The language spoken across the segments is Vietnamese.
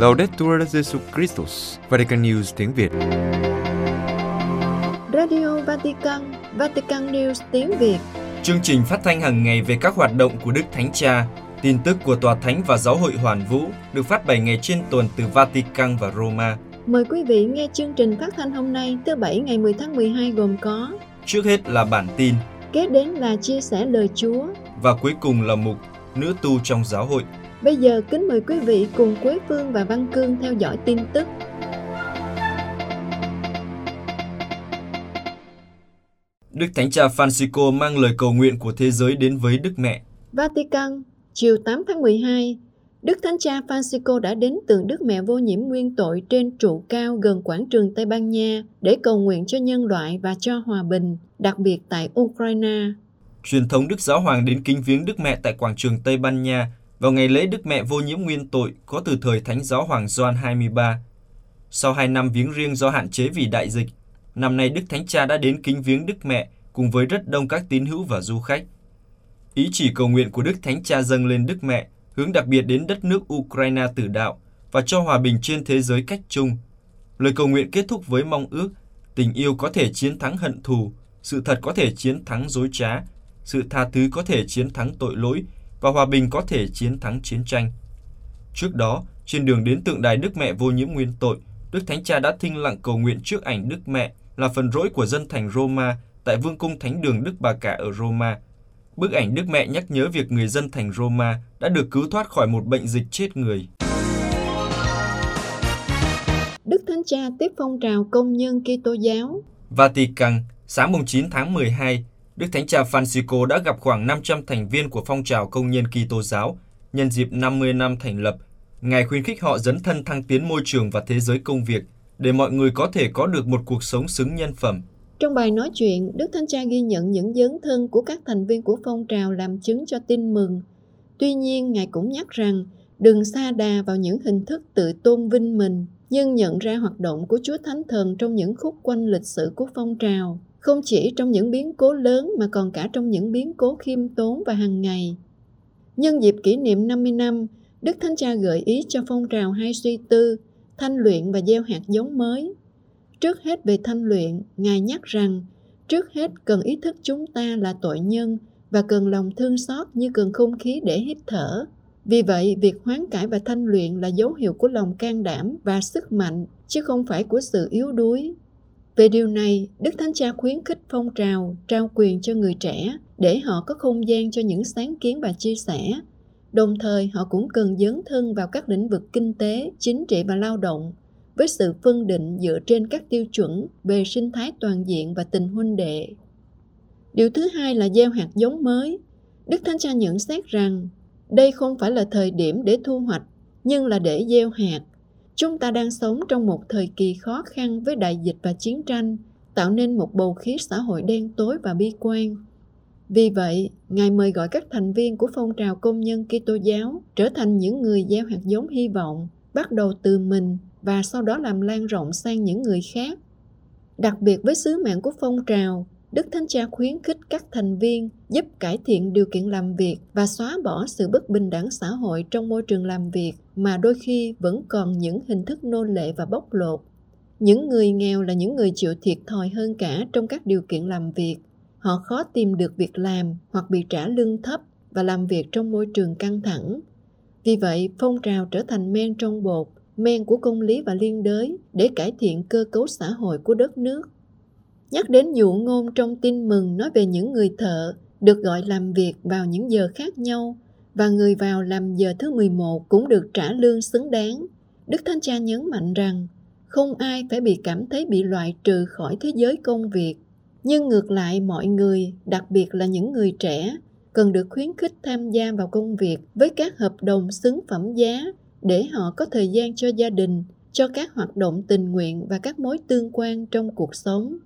Laudetur Jesus Christus, Vatican News tiếng Việt. Radio Vatican, Vatican News tiếng Việt. Chương trình phát thanh hàng ngày về các hoạt động của Đức Thánh Cha, tin tức của Tòa Thánh và Giáo hội Hoàn Vũ được phát 7 ngày trên tuần từ Vatican và Roma. Mời quý vị nghe chương trình phát thanh hôm nay thứ Bảy ngày 10 tháng 12 gồm có Trước hết là bản tin Kế đến là chia sẻ lời Chúa và cuối cùng là mục Nữ tu trong giáo hội. Bây giờ kính mời quý vị cùng Quế Phương và Văn Cương theo dõi tin tức. Đức Thánh Cha Francisco mang lời cầu nguyện của thế giới đến với Đức Mẹ. Vatican, chiều 8 tháng 12, Đức Thánh Cha Francisco đã đến tượng Đức Mẹ vô nhiễm nguyên tội trên trụ cao gần quảng trường Tây Ban Nha để cầu nguyện cho nhân loại và cho hòa bình, đặc biệt tại Ukraine. Truyền thống Đức Giáo Hoàng đến kính viếng Đức Mẹ tại quảng trường Tây Ban Nha vào ngày lễ Đức Mẹ vô nhiễm nguyên tội có từ thời Thánh Giáo Hoàng Gioan 23. Sau hai năm viếng riêng do hạn chế vì đại dịch, năm nay Đức Thánh Cha đã đến kính viếng Đức Mẹ cùng với rất đông các tín hữu và du khách. Ý chỉ cầu nguyện của Đức Thánh Cha dâng lên Đức Mẹ hướng đặc biệt đến đất nước Ukraine tử đạo và cho hòa bình trên thế giới cách chung. Lời cầu nguyện kết thúc với mong ước tình yêu có thể chiến thắng hận thù, sự thật có thể chiến thắng dối trá, sự tha thứ có thể chiến thắng tội lỗi và hòa bình có thể chiến thắng chiến tranh. Trước đó, trên đường đến tượng đài Đức Mẹ vô nhiễm nguyên tội, Đức Thánh Cha đã thinh lặng cầu nguyện trước ảnh Đức Mẹ là phần rỗi của dân thành Roma tại Vương cung Thánh đường Đức Bà Cả ở Roma. Bức ảnh Đức Mẹ nhắc nhớ việc người dân thành Roma đã được cứu thoát khỏi một bệnh dịch chết người. Đức Thánh Cha tiếp phong trào công nhân Kitô giáo. Vatican, sáng mùng 9 tháng 12, Đức Thánh Cha Francisco đã gặp khoảng 500 thành viên của phong trào công nhân Kitô giáo nhân dịp 50 năm thành lập. Ngài khuyến khích họ dấn thân thăng tiến môi trường và thế giới công việc để mọi người có thể có được một cuộc sống xứng nhân phẩm. Trong bài nói chuyện, Đức Thánh Cha ghi nhận những dấn thân của các thành viên của phong trào làm chứng cho tin mừng. Tuy nhiên, Ngài cũng nhắc rằng đừng xa đà vào những hình thức tự tôn vinh mình, nhưng nhận ra hoạt động của Chúa Thánh Thần trong những khúc quanh lịch sử của phong trào, không chỉ trong những biến cố lớn mà còn cả trong những biến cố khiêm tốn và hàng ngày. Nhân dịp kỷ niệm 50 năm, Đức Thánh Cha gợi ý cho phong trào hai suy tư, thanh luyện và gieo hạt giống mới. Trước hết về thanh luyện, Ngài nhắc rằng trước hết cần ý thức chúng ta là tội nhân và cần lòng thương xót như cần không khí để hít thở. Vì vậy, việc hoán cải và thanh luyện là dấu hiệu của lòng can đảm và sức mạnh, chứ không phải của sự yếu đuối. Về điều này, Đức Thánh Cha khuyến khích phong trào trao quyền cho người trẻ để họ có không gian cho những sáng kiến và chia sẻ. Đồng thời, họ cũng cần dấn thân vào các lĩnh vực kinh tế, chính trị và lao động với sự phân định dựa trên các tiêu chuẩn về sinh thái toàn diện và tình huynh đệ. Điều thứ hai là gieo hạt giống mới. Đức Thánh Cha nhận xét rằng đây không phải là thời điểm để thu hoạch, nhưng là để gieo hạt. Chúng ta đang sống trong một thời kỳ khó khăn với đại dịch và chiến tranh, tạo nên một bầu khí xã hội đen tối và bi quan. Vì vậy, Ngài mời gọi các thành viên của phong trào công nhân Kitô giáo trở thành những người gieo hạt giống hy vọng, bắt đầu từ mình và sau đó làm lan rộng sang những người khác. Đặc biệt với sứ mạng của phong trào, Đức Thánh Cha khuyến khích các thành viên giúp cải thiện điều kiện làm việc và xóa bỏ sự bất bình đẳng xã hội trong môi trường làm việc mà đôi khi vẫn còn những hình thức nô lệ và bóc lột. Những người nghèo là những người chịu thiệt thòi hơn cả trong các điều kiện làm việc. Họ khó tìm được việc làm hoặc bị trả lương thấp và làm việc trong môi trường căng thẳng. Vì vậy, phong trào trở thành men trong bột, men của công lý và liên đới để cải thiện cơ cấu xã hội của đất nước. Nhắc đến dụ ngôn trong tin mừng nói về những người thợ được gọi làm việc vào những giờ khác nhau và người vào làm giờ thứ 11 cũng được trả lương xứng đáng. Đức Thánh Cha nhấn mạnh rằng không ai phải bị cảm thấy bị loại trừ khỏi thế giới công việc. Nhưng ngược lại mọi người, đặc biệt là những người trẻ, cần được khuyến khích tham gia vào công việc với các hợp đồng xứng phẩm giá để họ có thời gian cho gia đình, cho các hoạt động tình nguyện và các mối tương quan trong cuộc sống.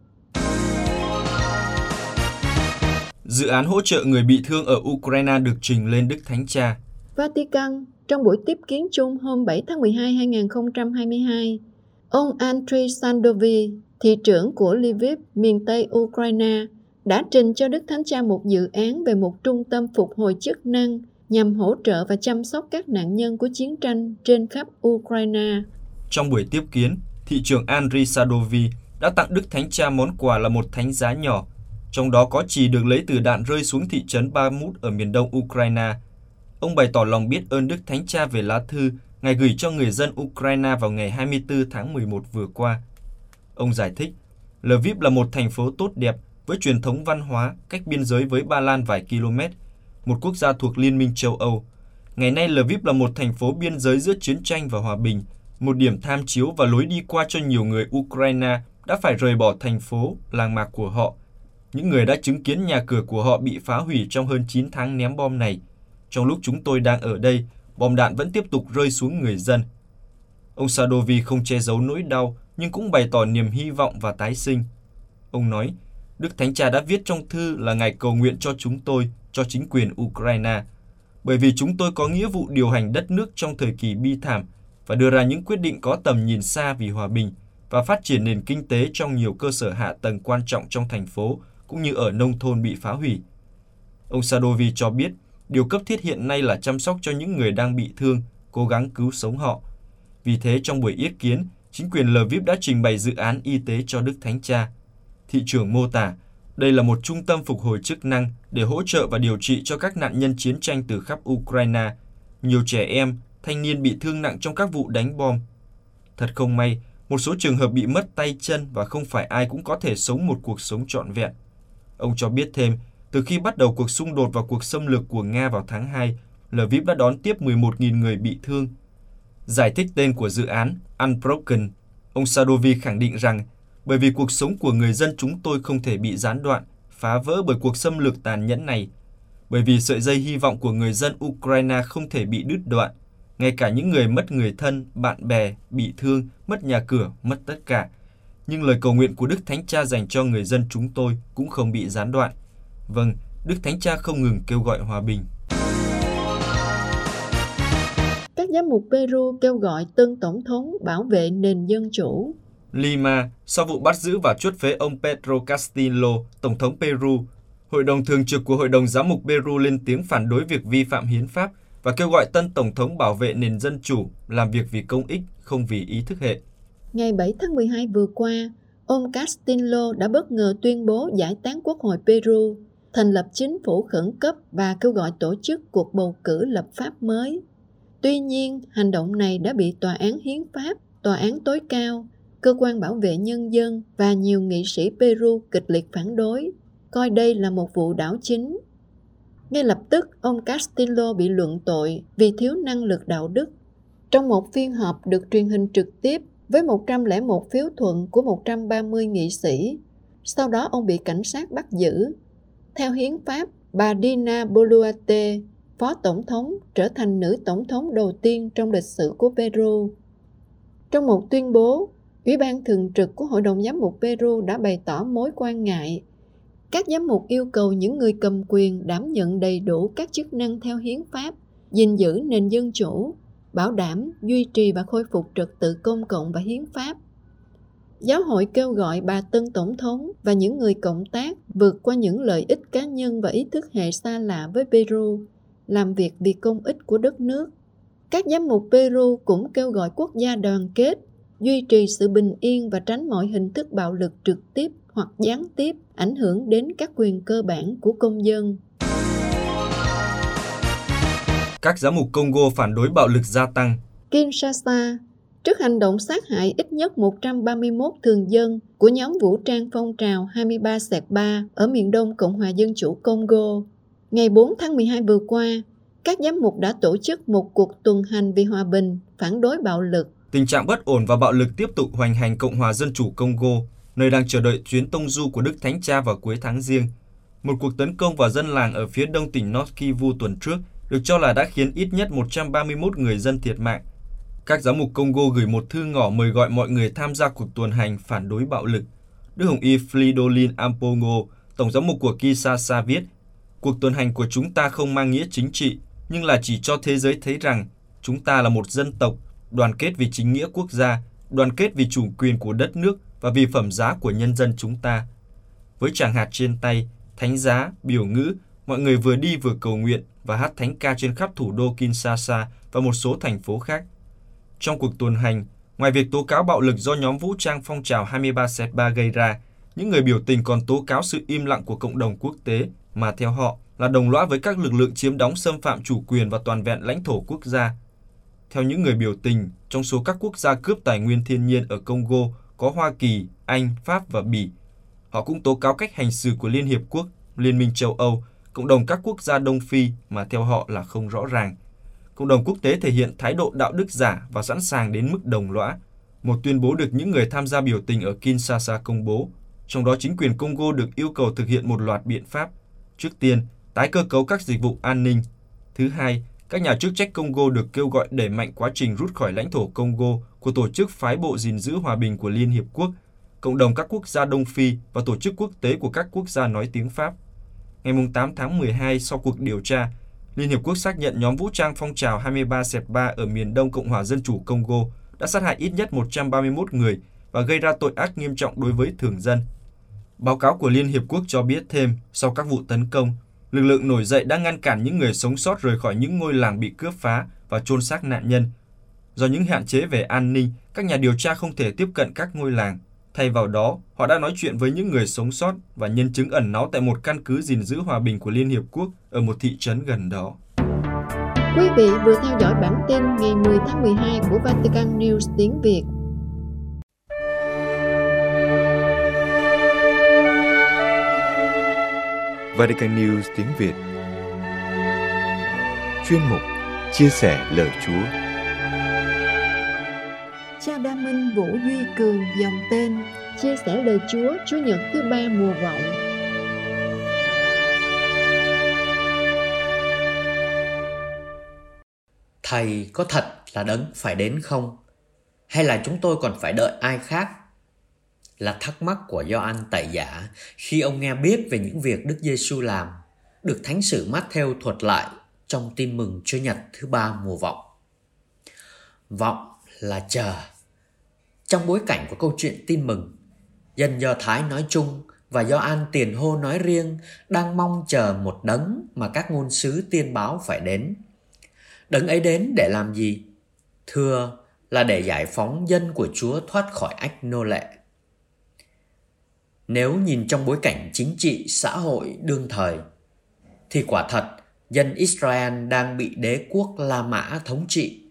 Dự án hỗ trợ người bị thương ở Ukraine được trình lên Đức Thánh Cha. Vatican, trong buổi tiếp kiến chung hôm 7 tháng 12 2022, ông Andriy Sandovi, thị trưởng của Lviv, miền Tây Ukraine, đã trình cho Đức Thánh Cha một dự án về một trung tâm phục hồi chức năng nhằm hỗ trợ và chăm sóc các nạn nhân của chiến tranh trên khắp Ukraine. Trong buổi tiếp kiến, thị trưởng Andriy Sadovi đã tặng Đức Thánh Cha món quà là một thánh giá nhỏ, trong đó có chỉ được lấy từ đạn rơi xuống thị trấn Bamut ở miền đông Ukraine. Ông bày tỏ lòng biết ơn Đức Thánh Cha về lá thư Ngài gửi cho người dân Ukraine vào ngày 24 tháng 11 vừa qua. Ông giải thích, Lviv là một thành phố tốt đẹp với truyền thống văn hóa cách biên giới với Ba Lan vài km, một quốc gia thuộc Liên minh châu Âu. Ngày nay Lviv là một thành phố biên giới giữa chiến tranh và hòa bình, một điểm tham chiếu và lối đi qua cho nhiều người Ukraine đã phải rời bỏ thành phố, làng mạc của họ. Những người đã chứng kiến nhà cửa của họ bị phá hủy trong hơn 9 tháng ném bom này. Trong lúc chúng tôi đang ở đây, bom đạn vẫn tiếp tục rơi xuống người dân. Ông Sadovi không che giấu nỗi đau, nhưng cũng bày tỏ niềm hy vọng và tái sinh. Ông nói, Đức Thánh Cha đã viết trong thư là Ngài cầu nguyện cho chúng tôi, cho chính quyền Ukraine, bởi vì chúng tôi có nghĩa vụ điều hành đất nước trong thời kỳ bi thảm và đưa ra những quyết định có tầm nhìn xa vì hòa bình và phát triển nền kinh tế trong nhiều cơ sở hạ tầng quan trọng trong thành phố cũng như ở nông thôn bị phá hủy. Ông Sadovi cho biết, điều cấp thiết hiện nay là chăm sóc cho những người đang bị thương, cố gắng cứu sống họ. Vì thế trong buổi yết kiến, chính quyền Lviv đã trình bày dự án y tế cho Đức Thánh Cha. Thị trưởng mô tả, đây là một trung tâm phục hồi chức năng để hỗ trợ và điều trị cho các nạn nhân chiến tranh từ khắp Ukraine. Nhiều trẻ em, thanh niên bị thương nặng trong các vụ đánh bom. Thật không may, một số trường hợp bị mất tay chân và không phải ai cũng có thể sống một cuộc sống trọn vẹn. Ông cho biết thêm, từ khi bắt đầu cuộc xung đột và cuộc xâm lược của Nga vào tháng 2, Lviv đã đón tiếp 11.000 người bị thương. Giải thích tên của dự án Unbroken, ông Sadovi khẳng định rằng bởi vì cuộc sống của người dân chúng tôi không thể bị gián đoạn, phá vỡ bởi cuộc xâm lược tàn nhẫn này. Bởi vì sợi dây hy vọng của người dân Ukraine không thể bị đứt đoạn, ngay cả những người mất người thân, bạn bè, bị thương, mất nhà cửa, mất tất cả. Nhưng lời cầu nguyện của Đức Thánh Cha dành cho người dân chúng tôi cũng không bị gián đoạn. Vâng, Đức Thánh Cha không ngừng kêu gọi hòa bình. Các giám mục Peru kêu gọi tân tổng thống bảo vệ nền dân chủ. Lima, sau vụ bắt giữ và chuốt phế ông Pedro Castillo, Tổng thống Peru, Hội đồng Thường trực của Hội đồng Giám mục Peru lên tiếng phản đối việc vi phạm hiến pháp và kêu gọi tân Tổng thống bảo vệ nền dân chủ, làm việc vì công ích, không vì ý thức hệ. Ngày 7 tháng 12 vừa qua, ông Castillo đã bất ngờ tuyên bố giải tán Quốc hội Peru, thành lập chính phủ khẩn cấp và kêu gọi tổ chức cuộc bầu cử lập pháp mới. Tuy nhiên, hành động này đã bị Tòa án Hiến pháp, Tòa án tối cao, cơ quan bảo vệ nhân dân và nhiều nghị sĩ Peru kịch liệt phản đối, coi đây là một vụ đảo chính. Ngay lập tức, ông Castillo bị luận tội vì thiếu năng lực đạo đức. Trong một phiên họp được truyền hình trực tiếp với 101 phiếu thuận của 130 nghị sĩ, sau đó ông bị cảnh sát bắt giữ. Theo hiến pháp, bà Dina Boluarte, phó tổng thống, trở thành nữ tổng thống đầu tiên trong lịch sử của Peru. Trong một tuyên bố, Ủy ban thường trực của Hội đồng Giám mục Peru đã bày tỏ mối quan ngại. Các giám mục yêu cầu những người cầm quyền đảm nhận đầy đủ các chức năng theo hiến pháp, gìn giữ nền dân chủ, bảo đảm, duy trì và khôi phục trật tự công cộng và hiến pháp. Giáo hội kêu gọi bà Tân Tổng thống và những người cộng tác vượt qua những lợi ích cá nhân và ý thức hệ xa lạ với Peru, làm việc vì công ích của đất nước. Các giám mục Peru cũng kêu gọi quốc gia đoàn kết duy trì sự bình yên và tránh mọi hình thức bạo lực trực tiếp hoặc gián tiếp ảnh hưởng đến các quyền cơ bản của công dân. Các giám mục Congo phản đối bạo lực gia tăng. Kinshasa, trước hành động sát hại ít nhất 131 thường dân của nhóm vũ trang phong trào 23 3 ở miền đông Cộng hòa Dân chủ Congo, ngày 4 tháng 12 vừa qua, các giám mục đã tổ chức một cuộc tuần hành vì hòa bình, phản đối bạo lực Tình trạng bất ổn và bạo lực tiếp tục hoành hành Cộng hòa Dân chủ Congo, nơi đang chờ đợi chuyến tông du của Đức Thánh Cha vào cuối tháng riêng. Một cuộc tấn công vào dân làng ở phía đông tỉnh North Kivu tuần trước được cho là đã khiến ít nhất 131 người dân thiệt mạng. Các giám mục Congo gửi một thư ngỏ mời gọi mọi người tham gia cuộc tuần hành phản đối bạo lực. Đức Hồng Y Fridolin Ampongo, Tổng giám mục của Kinshasa viết, Cuộc tuần hành của chúng ta không mang nghĩa chính trị, nhưng là chỉ cho thế giới thấy rằng chúng ta là một dân tộc đoàn kết vì chính nghĩa quốc gia, đoàn kết vì chủ quyền của đất nước và vì phẩm giá của nhân dân chúng ta. Với tràng hạt trên tay, thánh giá, biểu ngữ, mọi người vừa đi vừa cầu nguyện và hát thánh ca trên khắp thủ đô Kinshasa và một số thành phố khác. Trong cuộc tuần hành, ngoài việc tố cáo bạo lực do nhóm vũ trang phong trào 23 Setba gây ra, những người biểu tình còn tố cáo sự im lặng của cộng đồng quốc tế mà theo họ là đồng lõa với các lực lượng chiếm đóng xâm phạm chủ quyền và toàn vẹn lãnh thổ quốc gia. Theo những người biểu tình, trong số các quốc gia cướp tài nguyên thiên nhiên ở Congo có Hoa Kỳ, Anh, Pháp và Bỉ. Họ cũng tố cáo cách hành xử của Liên Hiệp Quốc, Liên minh châu Âu, cộng đồng các quốc gia Đông Phi mà theo họ là không rõ ràng. Cộng đồng quốc tế thể hiện thái độ đạo đức giả và sẵn sàng đến mức đồng lõa. Một tuyên bố được những người tham gia biểu tình ở Kinshasa công bố, trong đó chính quyền Congo được yêu cầu thực hiện một loạt biện pháp. Trước tiên, tái cơ cấu các dịch vụ an ninh. Thứ hai, các nhà chức trách Congo được kêu gọi đẩy mạnh quá trình rút khỏi lãnh thổ Congo của Tổ chức Phái bộ gìn giữ hòa bình của Liên Hiệp Quốc, cộng đồng các quốc gia Đông Phi và tổ chức quốc tế của các quốc gia nói tiếng Pháp. Ngày 8 tháng 12, sau cuộc điều tra, Liên Hiệp Quốc xác nhận nhóm vũ trang phong trào 23.3 ở miền đông Cộng hòa Dân chủ Congo đã sát hại ít nhất 131 người và gây ra tội ác nghiêm trọng đối với thường dân. Báo cáo của Liên Hiệp Quốc cho biết thêm, sau các vụ tấn công, lực lượng nổi dậy đã ngăn cản những người sống sót rời khỏi những ngôi làng bị cướp phá và chôn xác nạn nhân. Do những hạn chế về an ninh, các nhà điều tra không thể tiếp cận các ngôi làng. Thay vào đó, họ đã nói chuyện với những người sống sót và nhân chứng ẩn náu tại một căn cứ gìn giữ hòa bình của Liên Hiệp Quốc ở một thị trấn gần đó. Quý vị vừa theo dõi bản tin ngày 10 tháng 12 của Vatican News tiếng Việt. Vatican News tiếng Việt Chuyên mục Chia sẻ lời Chúa Vũ Duy Cường dòng tên Chia sẻ lời Chúa Chúa Nhật thứ ba mùa vọng Thầy có thật là đấng phải đến không? Hay là chúng tôi còn phải đợi ai khác là thắc mắc của Gioan Tẩy Giả khi ông nghe biết về những việc Đức Giêsu làm, được Thánh sử Matthew thuật lại trong tin mừng Chúa Nhật thứ ba mùa vọng. Vọng là chờ. Trong bối cảnh của câu chuyện tin mừng, dân Do Thái nói chung và do an Tiền Hô nói riêng đang mong chờ một đấng mà các ngôn sứ tiên báo phải đến. Đấng ấy đến để làm gì? Thưa là để giải phóng dân của Chúa thoát khỏi ách nô lệ. Nếu nhìn trong bối cảnh chính trị xã hội đương thời, thì quả thật dân Israel đang bị đế quốc La Mã thống trị.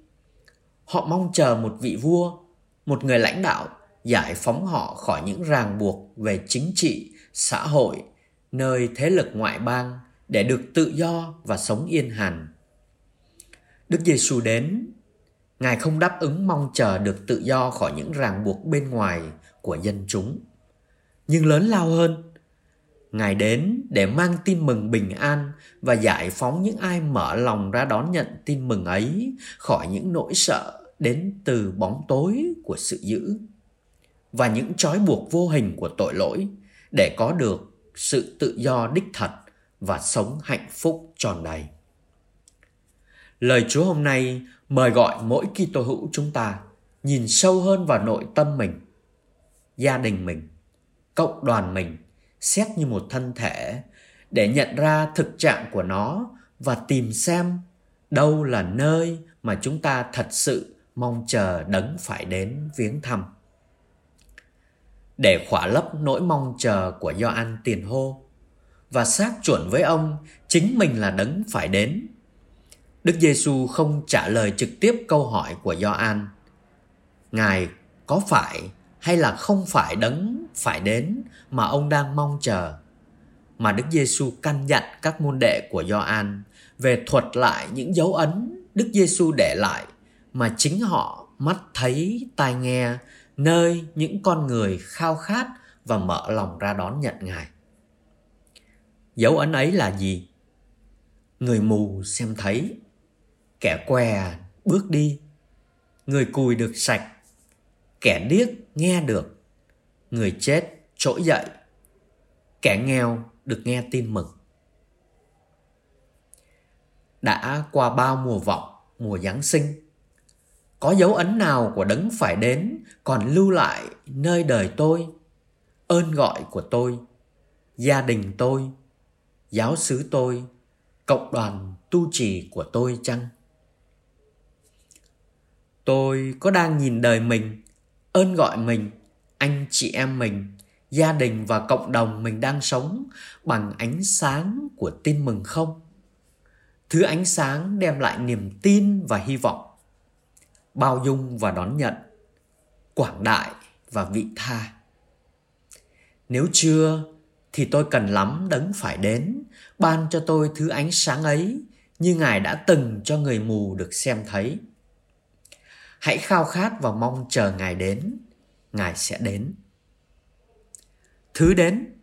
Họ mong chờ một vị vua, một người lãnh đạo giải phóng họ khỏi những ràng buộc về chính trị, xã hội, nơi thế lực ngoại bang để được tự do và sống yên hàn. Đức Giêsu đến, Ngài không đáp ứng mong chờ được tự do khỏi những ràng buộc bên ngoài của dân chúng nhưng lớn lao hơn ngài đến để mang tin mừng bình an và giải phóng những ai mở lòng ra đón nhận tin mừng ấy khỏi những nỗi sợ đến từ bóng tối của sự dữ và những trói buộc vô hình của tội lỗi để có được sự tự do đích thật và sống hạnh phúc tròn đầy. Lời Chúa hôm nay mời gọi mỗi Kitô hữu chúng ta nhìn sâu hơn vào nội tâm mình, gia đình mình cộng đoàn mình xét như một thân thể để nhận ra thực trạng của nó và tìm xem đâu là nơi mà chúng ta thật sự mong chờ đấng phải đến viếng thăm. Để khỏa lấp nỗi mong chờ của Gioan tiền hô và xác chuẩn với ông chính mình là đấng phải đến. Đức Giêsu không trả lời trực tiếp câu hỏi của Gioan. Ngài có phải hay là không phải đấng phải đến mà ông đang mong chờ mà Đức Giêsu căn dặn các môn đệ của Gioan về thuật lại những dấu ấn Đức Giêsu để lại mà chính họ mắt thấy tai nghe nơi những con người khao khát và mở lòng ra đón nhận Ngài. Dấu ấn ấy là gì? Người mù xem thấy, kẻ què bước đi, người cùi được sạch, kẻ điếc nghe được người chết trỗi dậy kẻ nghèo được nghe tin mừng đã qua bao mùa vọng mùa giáng sinh có dấu ấn nào của đấng phải đến còn lưu lại nơi đời tôi ơn gọi của tôi gia đình tôi giáo xứ tôi, cộng đoàn tu trì của tôi chăng? Tôi có đang nhìn đời mình, ơn gọi mình, anh chị em mình, gia đình và cộng đồng mình đang sống bằng ánh sáng của tin mừng không? Thứ ánh sáng đem lại niềm tin và hy vọng, bao dung và đón nhận, quảng đại và vị tha. Nếu chưa thì tôi cần lắm đấng phải đến, ban cho tôi thứ ánh sáng ấy như Ngài đã từng cho người mù được xem thấy. Hãy khao khát và mong chờ Ngài đến, Ngài sẽ đến. Thứ đến,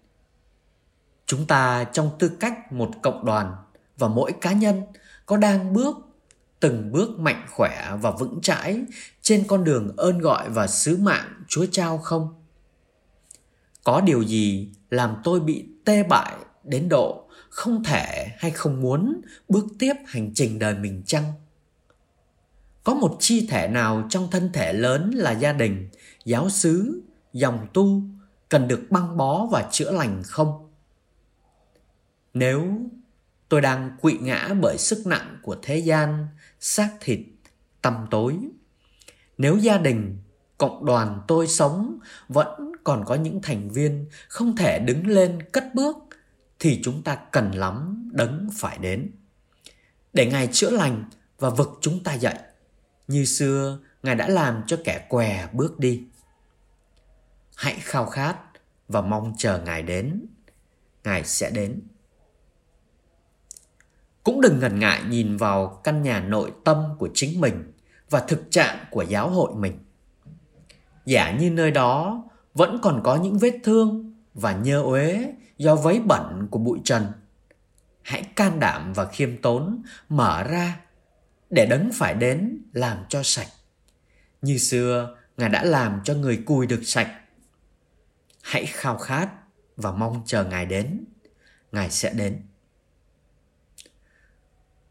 chúng ta trong tư cách một cộng đoàn và mỗi cá nhân có đang bước từng bước mạnh khỏe và vững chãi trên con đường ơn gọi và sứ mạng Chúa trao không? Có điều gì làm tôi bị tê bại đến độ không thể hay không muốn bước tiếp hành trình đời mình chăng? Có một chi thể nào trong thân thể lớn là gia đình, giáo xứ, dòng tu cần được băng bó và chữa lành không? Nếu tôi đang quỵ ngã bởi sức nặng của thế gian, xác thịt, tăm tối, nếu gia đình, cộng đoàn tôi sống vẫn còn có những thành viên không thể đứng lên cất bước thì chúng ta cần lắm đấng phải đến. Để Ngài chữa lành và vực chúng ta dậy. Như xưa, Ngài đã làm cho kẻ què bước đi. Hãy khao khát và mong chờ Ngài đến. Ngài sẽ đến. Cũng đừng ngần ngại nhìn vào căn nhà nội tâm của chính mình và thực trạng của giáo hội mình. Giả như nơi đó vẫn còn có những vết thương và nhơ uế do vấy bẩn của bụi trần. Hãy can đảm và khiêm tốn mở ra để đấng phải đến làm cho sạch. Như xưa, Ngài đã làm cho người cùi được sạch. Hãy khao khát và mong chờ Ngài đến. Ngài sẽ đến.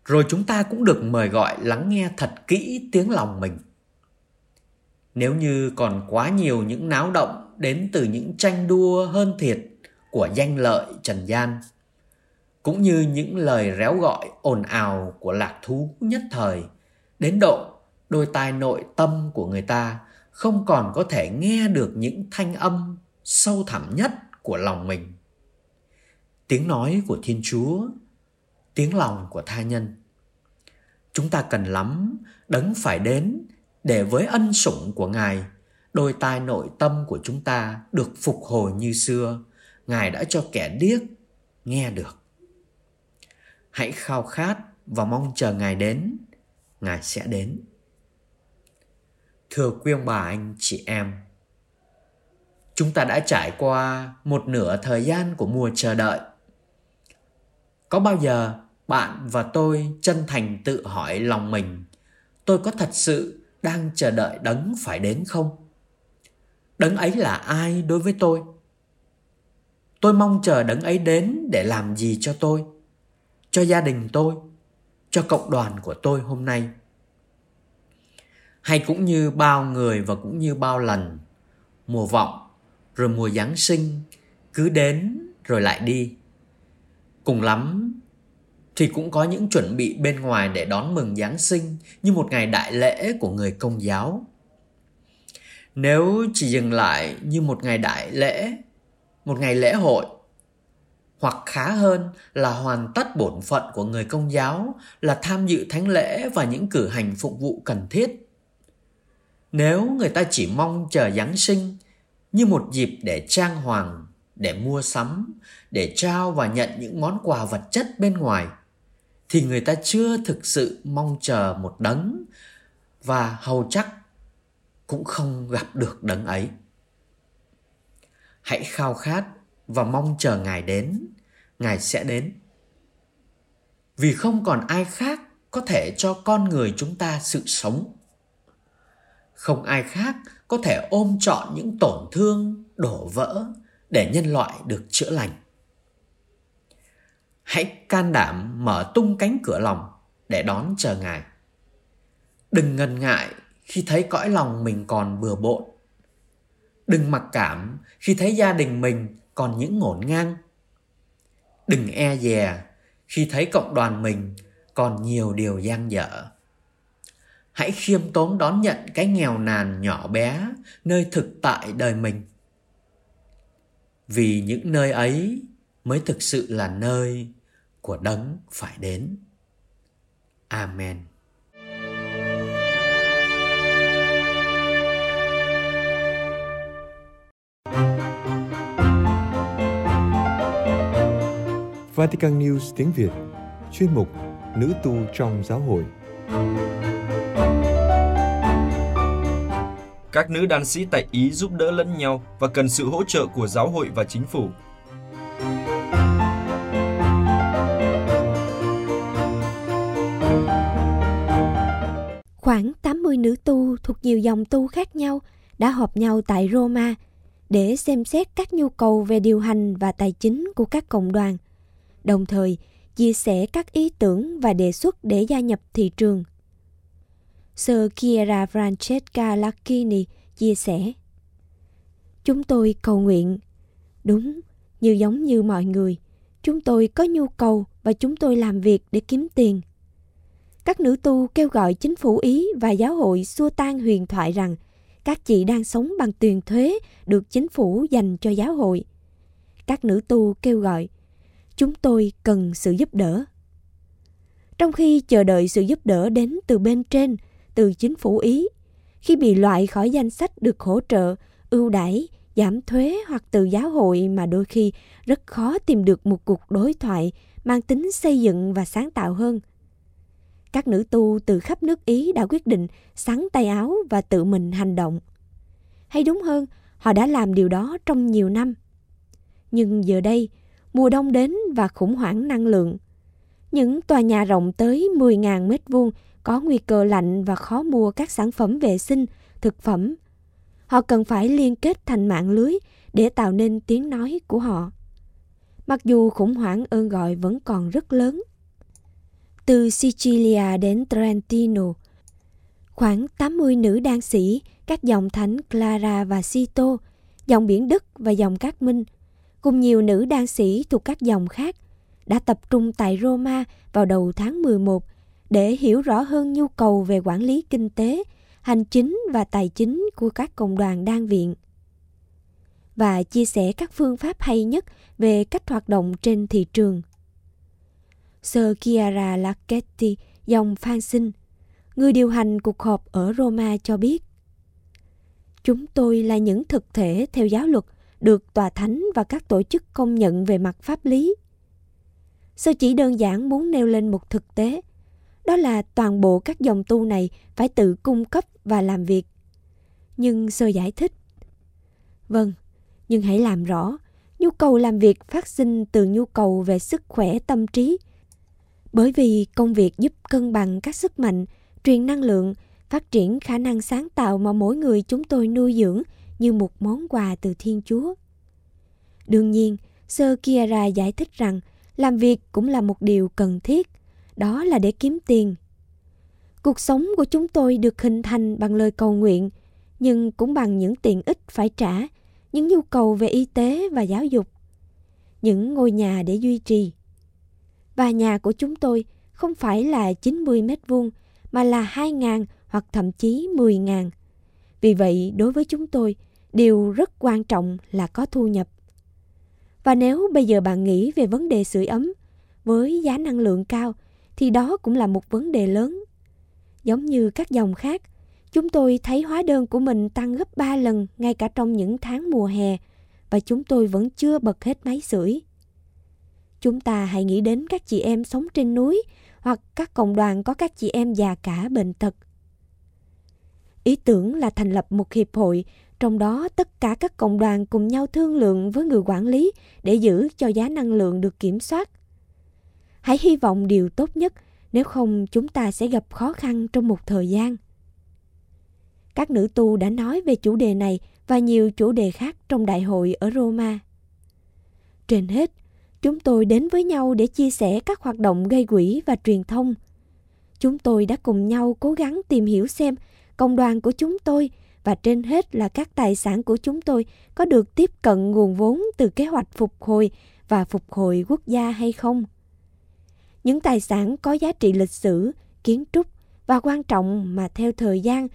Rồi chúng ta cũng được mời gọi lắng nghe thật kỹ tiếng lòng mình. Nếu như còn quá nhiều những náo động đến từ những tranh đua hơn thiệt của danh lợi trần gian, cũng như những lời réo gọi ồn ào của lạc thú nhất thời, đến độ đôi tai nội tâm của người ta không còn có thể nghe được những thanh âm sâu thẳm nhất của lòng mình. Tiếng nói của Thiên Chúa, tiếng lòng của tha nhân. Chúng ta cần lắm đấng phải đến để với ân sủng của Ngài, đôi tai nội tâm của chúng ta được phục hồi như xưa, Ngài đã cho kẻ điếc nghe được. Hãy khao khát và mong chờ Ngài đến, Ngài sẽ đến. Thưa quý ông bà anh chị em, chúng ta đã trải qua một nửa thời gian của mùa chờ đợi. Có bao giờ bạn và tôi chân thành tự hỏi lòng mình, tôi có thật sự đang chờ đợi đấng phải đến không? Đấng ấy là ai đối với tôi? Tôi mong chờ đấng ấy đến để làm gì cho tôi, cho gia đình tôi, cho cộng đoàn của tôi hôm nay. Hay cũng như bao người và cũng như bao lần, mùa vọng rồi mùa Giáng sinh cứ đến rồi lại đi. Cùng lắm thì cũng có những chuẩn bị bên ngoài để đón mừng Giáng sinh như một ngày đại lễ của người công giáo. Nếu chỉ dừng lại như một ngày đại lễ, một ngày lễ hội, hoặc khá hơn là hoàn tất bổn phận của người công giáo là tham dự thánh lễ và những cử hành phục vụ cần thiết. Nếu người ta chỉ mong chờ Giáng sinh như một dịp để trang hoàng, để mua sắm, để trao và nhận những món quà vật chất bên ngoài – thì người ta chưa thực sự mong chờ một đấng và hầu chắc cũng không gặp được đấng ấy. Hãy khao khát và mong chờ Ngài đến, Ngài sẽ đến. Vì không còn ai khác có thể cho con người chúng ta sự sống. Không ai khác có thể ôm trọn những tổn thương, đổ vỡ để nhân loại được chữa lành. Hãy can đảm mở tung cánh cửa lòng để đón chờ Ngài. Đừng ngần ngại khi thấy cõi lòng mình còn bừa bộn. Đừng mặc cảm khi thấy gia đình mình còn những ngổn ngang. đừng e dè khi thấy cộng đoàn mình còn nhiều điều gian dở. Hãy khiêm tốn đón nhận cái nghèo nàn nhỏ bé nơi thực tại đời mình. Vì những nơi ấy mới thực sự là nơi của đấng phải đến. Amen. Vatican News tiếng Việt, Chuyên mục Nữ tu trong giáo hội Các nữ đan sĩ tại Ý giúp đỡ lẫn nhau và cần sự hỗ trợ của giáo hội và chính phủ. Khoảng 80 nữ tu thuộc nhiều dòng tu khác nhau đã họp nhau tại Roma để xem xét các nhu cầu về điều hành và tài chính của các cộng đoàn, đồng thời chia sẻ các ý tưởng và đề xuất để gia nhập thị trường. Sơ Chiara Francesca Lacchini chia sẻ Chúng tôi cầu nguyện, đúng, như giống như mọi người, chúng tôi có nhu cầu và chúng tôi làm việc để kiếm tiền. Các nữ tu kêu gọi chính phủ Ý và giáo hội xua tan huyền thoại rằng các chị đang sống bằng tiền thuế được chính phủ dành cho giáo hội. Các nữ tu kêu gọi, chúng tôi cần sự giúp đỡ. Trong khi chờ đợi sự giúp đỡ đến từ bên trên, từ chính phủ Ý, khi bị loại khỏi danh sách được hỗ trợ, ưu đãi, giảm thuế hoặc từ giáo hội mà đôi khi rất khó tìm được một cuộc đối thoại mang tính xây dựng và sáng tạo hơn – các nữ tu từ khắp nước Ý đã quyết định sắn tay áo và tự mình hành động. Hay đúng hơn, họ đã làm điều đó trong nhiều năm. Nhưng giờ đây, mùa đông đến và khủng hoảng năng lượng. Những tòa nhà rộng tới 10.000 mét vuông có nguy cơ lạnh và khó mua các sản phẩm vệ sinh, thực phẩm. Họ cần phải liên kết thành mạng lưới để tạo nên tiếng nói của họ. Mặc dù khủng hoảng ơn gọi vẫn còn rất lớn, từ Sicilia đến Trentino. Khoảng 80 nữ đan sĩ, các dòng thánh Clara và Sito, dòng biển Đức và dòng Cát Minh, cùng nhiều nữ đan sĩ thuộc các dòng khác, đã tập trung tại Roma vào đầu tháng 11 để hiểu rõ hơn nhu cầu về quản lý kinh tế, hành chính và tài chính của các cộng đoàn đan viện và chia sẻ các phương pháp hay nhất về cách hoạt động trên thị trường. Sir Chiara Lacchetti, dòng Phan Sinh, người điều hành cuộc họp ở Roma cho biết Chúng tôi là những thực thể theo giáo luật được tòa thánh và các tổ chức công nhận về mặt pháp lý. Sơ chỉ đơn giản muốn nêu lên một thực tế, đó là toàn bộ các dòng tu này phải tự cung cấp và làm việc. Nhưng sơ giải thích. Vâng, nhưng hãy làm rõ, nhu cầu làm việc phát sinh từ nhu cầu về sức khỏe tâm trí bởi vì công việc giúp cân bằng các sức mạnh, truyền năng lượng, phát triển khả năng sáng tạo mà mỗi người chúng tôi nuôi dưỡng như một món quà từ Thiên Chúa. Đương nhiên, Sơ Kiara giải thích rằng làm việc cũng là một điều cần thiết, đó là để kiếm tiền. Cuộc sống của chúng tôi được hình thành bằng lời cầu nguyện, nhưng cũng bằng những tiện ích phải trả, những nhu cầu về y tế và giáo dục, những ngôi nhà để duy trì, và nhà của chúng tôi không phải là 90 mét vuông mà là 2.000 hoặc thậm chí 10.000. Vì vậy, đối với chúng tôi, điều rất quan trọng là có thu nhập. Và nếu bây giờ bạn nghĩ về vấn đề sưởi ấm với giá năng lượng cao thì đó cũng là một vấn đề lớn. Giống như các dòng khác, chúng tôi thấy hóa đơn của mình tăng gấp 3 lần ngay cả trong những tháng mùa hè và chúng tôi vẫn chưa bật hết máy sưởi. Chúng ta hãy nghĩ đến các chị em sống trên núi hoặc các cộng đoàn có các chị em già cả bệnh tật. Ý tưởng là thành lập một hiệp hội, trong đó tất cả các cộng đoàn cùng nhau thương lượng với người quản lý để giữ cho giá năng lượng được kiểm soát. Hãy hy vọng điều tốt nhất, nếu không chúng ta sẽ gặp khó khăn trong một thời gian. Các nữ tu đã nói về chủ đề này và nhiều chủ đề khác trong đại hội ở Roma. Trên hết, Chúng tôi đến với nhau để chia sẻ các hoạt động gây quỹ và truyền thông. Chúng tôi đã cùng nhau cố gắng tìm hiểu xem công đoàn của chúng tôi và trên hết là các tài sản của chúng tôi có được tiếp cận nguồn vốn từ kế hoạch phục hồi và phục hồi quốc gia hay không? Những tài sản có giá trị lịch sử, kiến trúc và quan trọng mà theo thời gian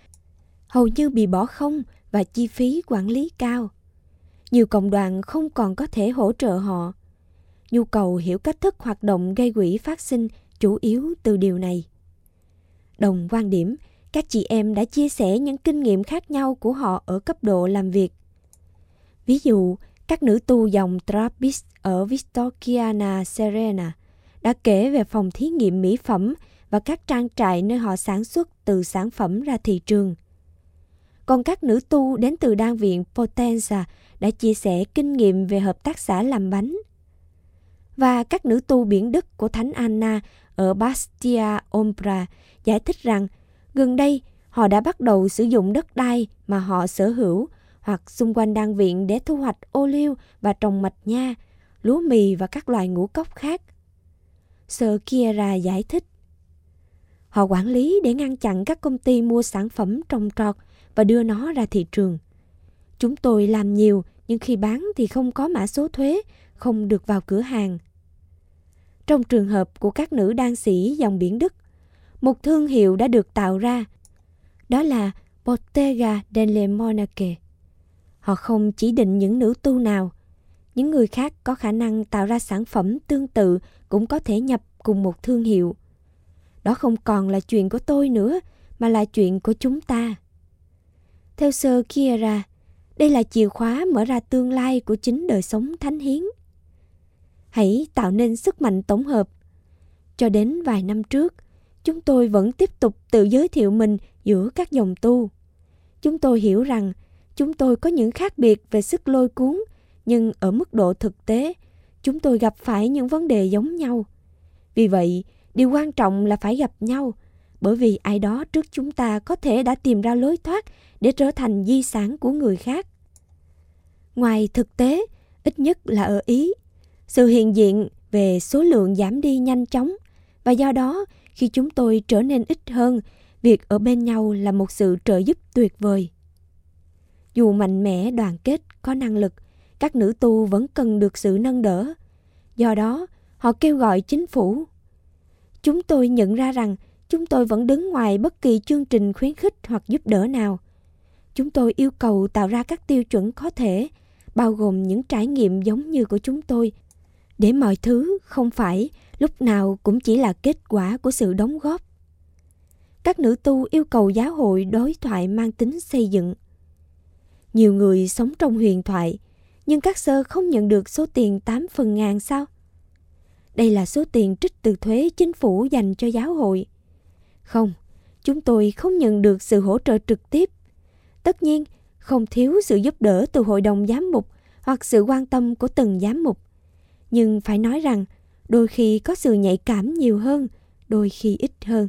hầu như bị bỏ không và chi phí quản lý cao. Nhiều cộng đoàn không còn có thể hỗ trợ họ. Nhu cầu hiểu cách thức hoạt động gây quỹ phát sinh chủ yếu từ điều này. Đồng quan điểm, các chị em đã chia sẻ những kinh nghiệm khác nhau của họ ở cấp độ làm việc. Ví dụ, các nữ tu dòng Trappist ở Vistorkiana Serena đã kể về phòng thí nghiệm mỹ phẩm và các trang trại nơi họ sản xuất từ sản phẩm ra thị trường. Còn các nữ tu đến từ đan viện Potenza đã chia sẻ kinh nghiệm về hợp tác xã làm bánh. Và các nữ tu biển Đức của Thánh Anna ở Bastia Ombra giải thích rằng gần đây họ đã bắt đầu sử dụng đất đai mà họ sở hữu hoặc xung quanh đan viện để thu hoạch ô liu và trồng mạch nha, lúa mì và các loài ngũ cốc khác. Sir Kiera giải thích. Họ quản lý để ngăn chặn các công ty mua sản phẩm trồng trọt và đưa nó ra thị trường. Chúng tôi làm nhiều nhưng khi bán thì không có mã số thuế, không được vào cửa hàng. Trong trường hợp của các nữ đan sĩ dòng biển Đức, một thương hiệu đã được tạo ra. Đó là Bottega delle Monache. Họ không chỉ định những nữ tu nào. Những người khác có khả năng tạo ra sản phẩm tương tự cũng có thể nhập cùng một thương hiệu. Đó không còn là chuyện của tôi nữa, mà là chuyện của chúng ta. Theo sơ Kiera, đây là chìa khóa mở ra tương lai của chính đời sống thánh hiến. Hãy tạo nên sức mạnh tổng hợp. Cho đến vài năm trước, chúng tôi vẫn tiếp tục tự giới thiệu mình giữa các dòng tu. Chúng tôi hiểu rằng chúng tôi có những khác biệt về sức lôi cuốn, nhưng ở mức độ thực tế, chúng tôi gặp phải những vấn đề giống nhau. Vì vậy, điều quan trọng là phải gặp nhau, bởi vì ai đó trước chúng ta có thể đã tìm ra lối thoát để trở thành di sản của người khác. Ngoài thực tế, ít nhất là ở Ý, sự hiện diện về số lượng giảm đi nhanh chóng và do đó khi chúng tôi trở nên ít hơn, việc ở bên nhau là một sự trợ giúp tuyệt vời. Dù mạnh mẽ, đoàn kết, có năng lực, các nữ tu vẫn cần được sự nâng đỡ. Do đó, họ kêu gọi chính phủ. Chúng tôi nhận ra rằng chúng tôi vẫn đứng ngoài bất kỳ chương trình khuyến khích hoặc giúp đỡ nào. Chúng tôi yêu cầu tạo ra các tiêu chuẩn có thể, bao gồm những trải nghiệm giống như của chúng tôi, để mọi thứ không phải lúc nào cũng chỉ là kết quả của sự đóng góp. Các nữ tu yêu cầu giáo hội đối thoại mang tính xây dựng. Nhiều người sống trong huyền thoại, nhưng các sơ không nhận được số tiền 8 phần ngàn sao? Đây là số tiền trích từ thuế chính phủ dành cho giáo hội. Không, chúng tôi không nhận được sự hỗ trợ trực tiếp. Tất nhiên, không thiếu sự giúp đỡ từ hội đồng giám mục hoặc sự quan tâm của từng giám mục. Nhưng phải nói rằng, đôi khi có sự nhạy cảm nhiều hơn, đôi khi ít hơn.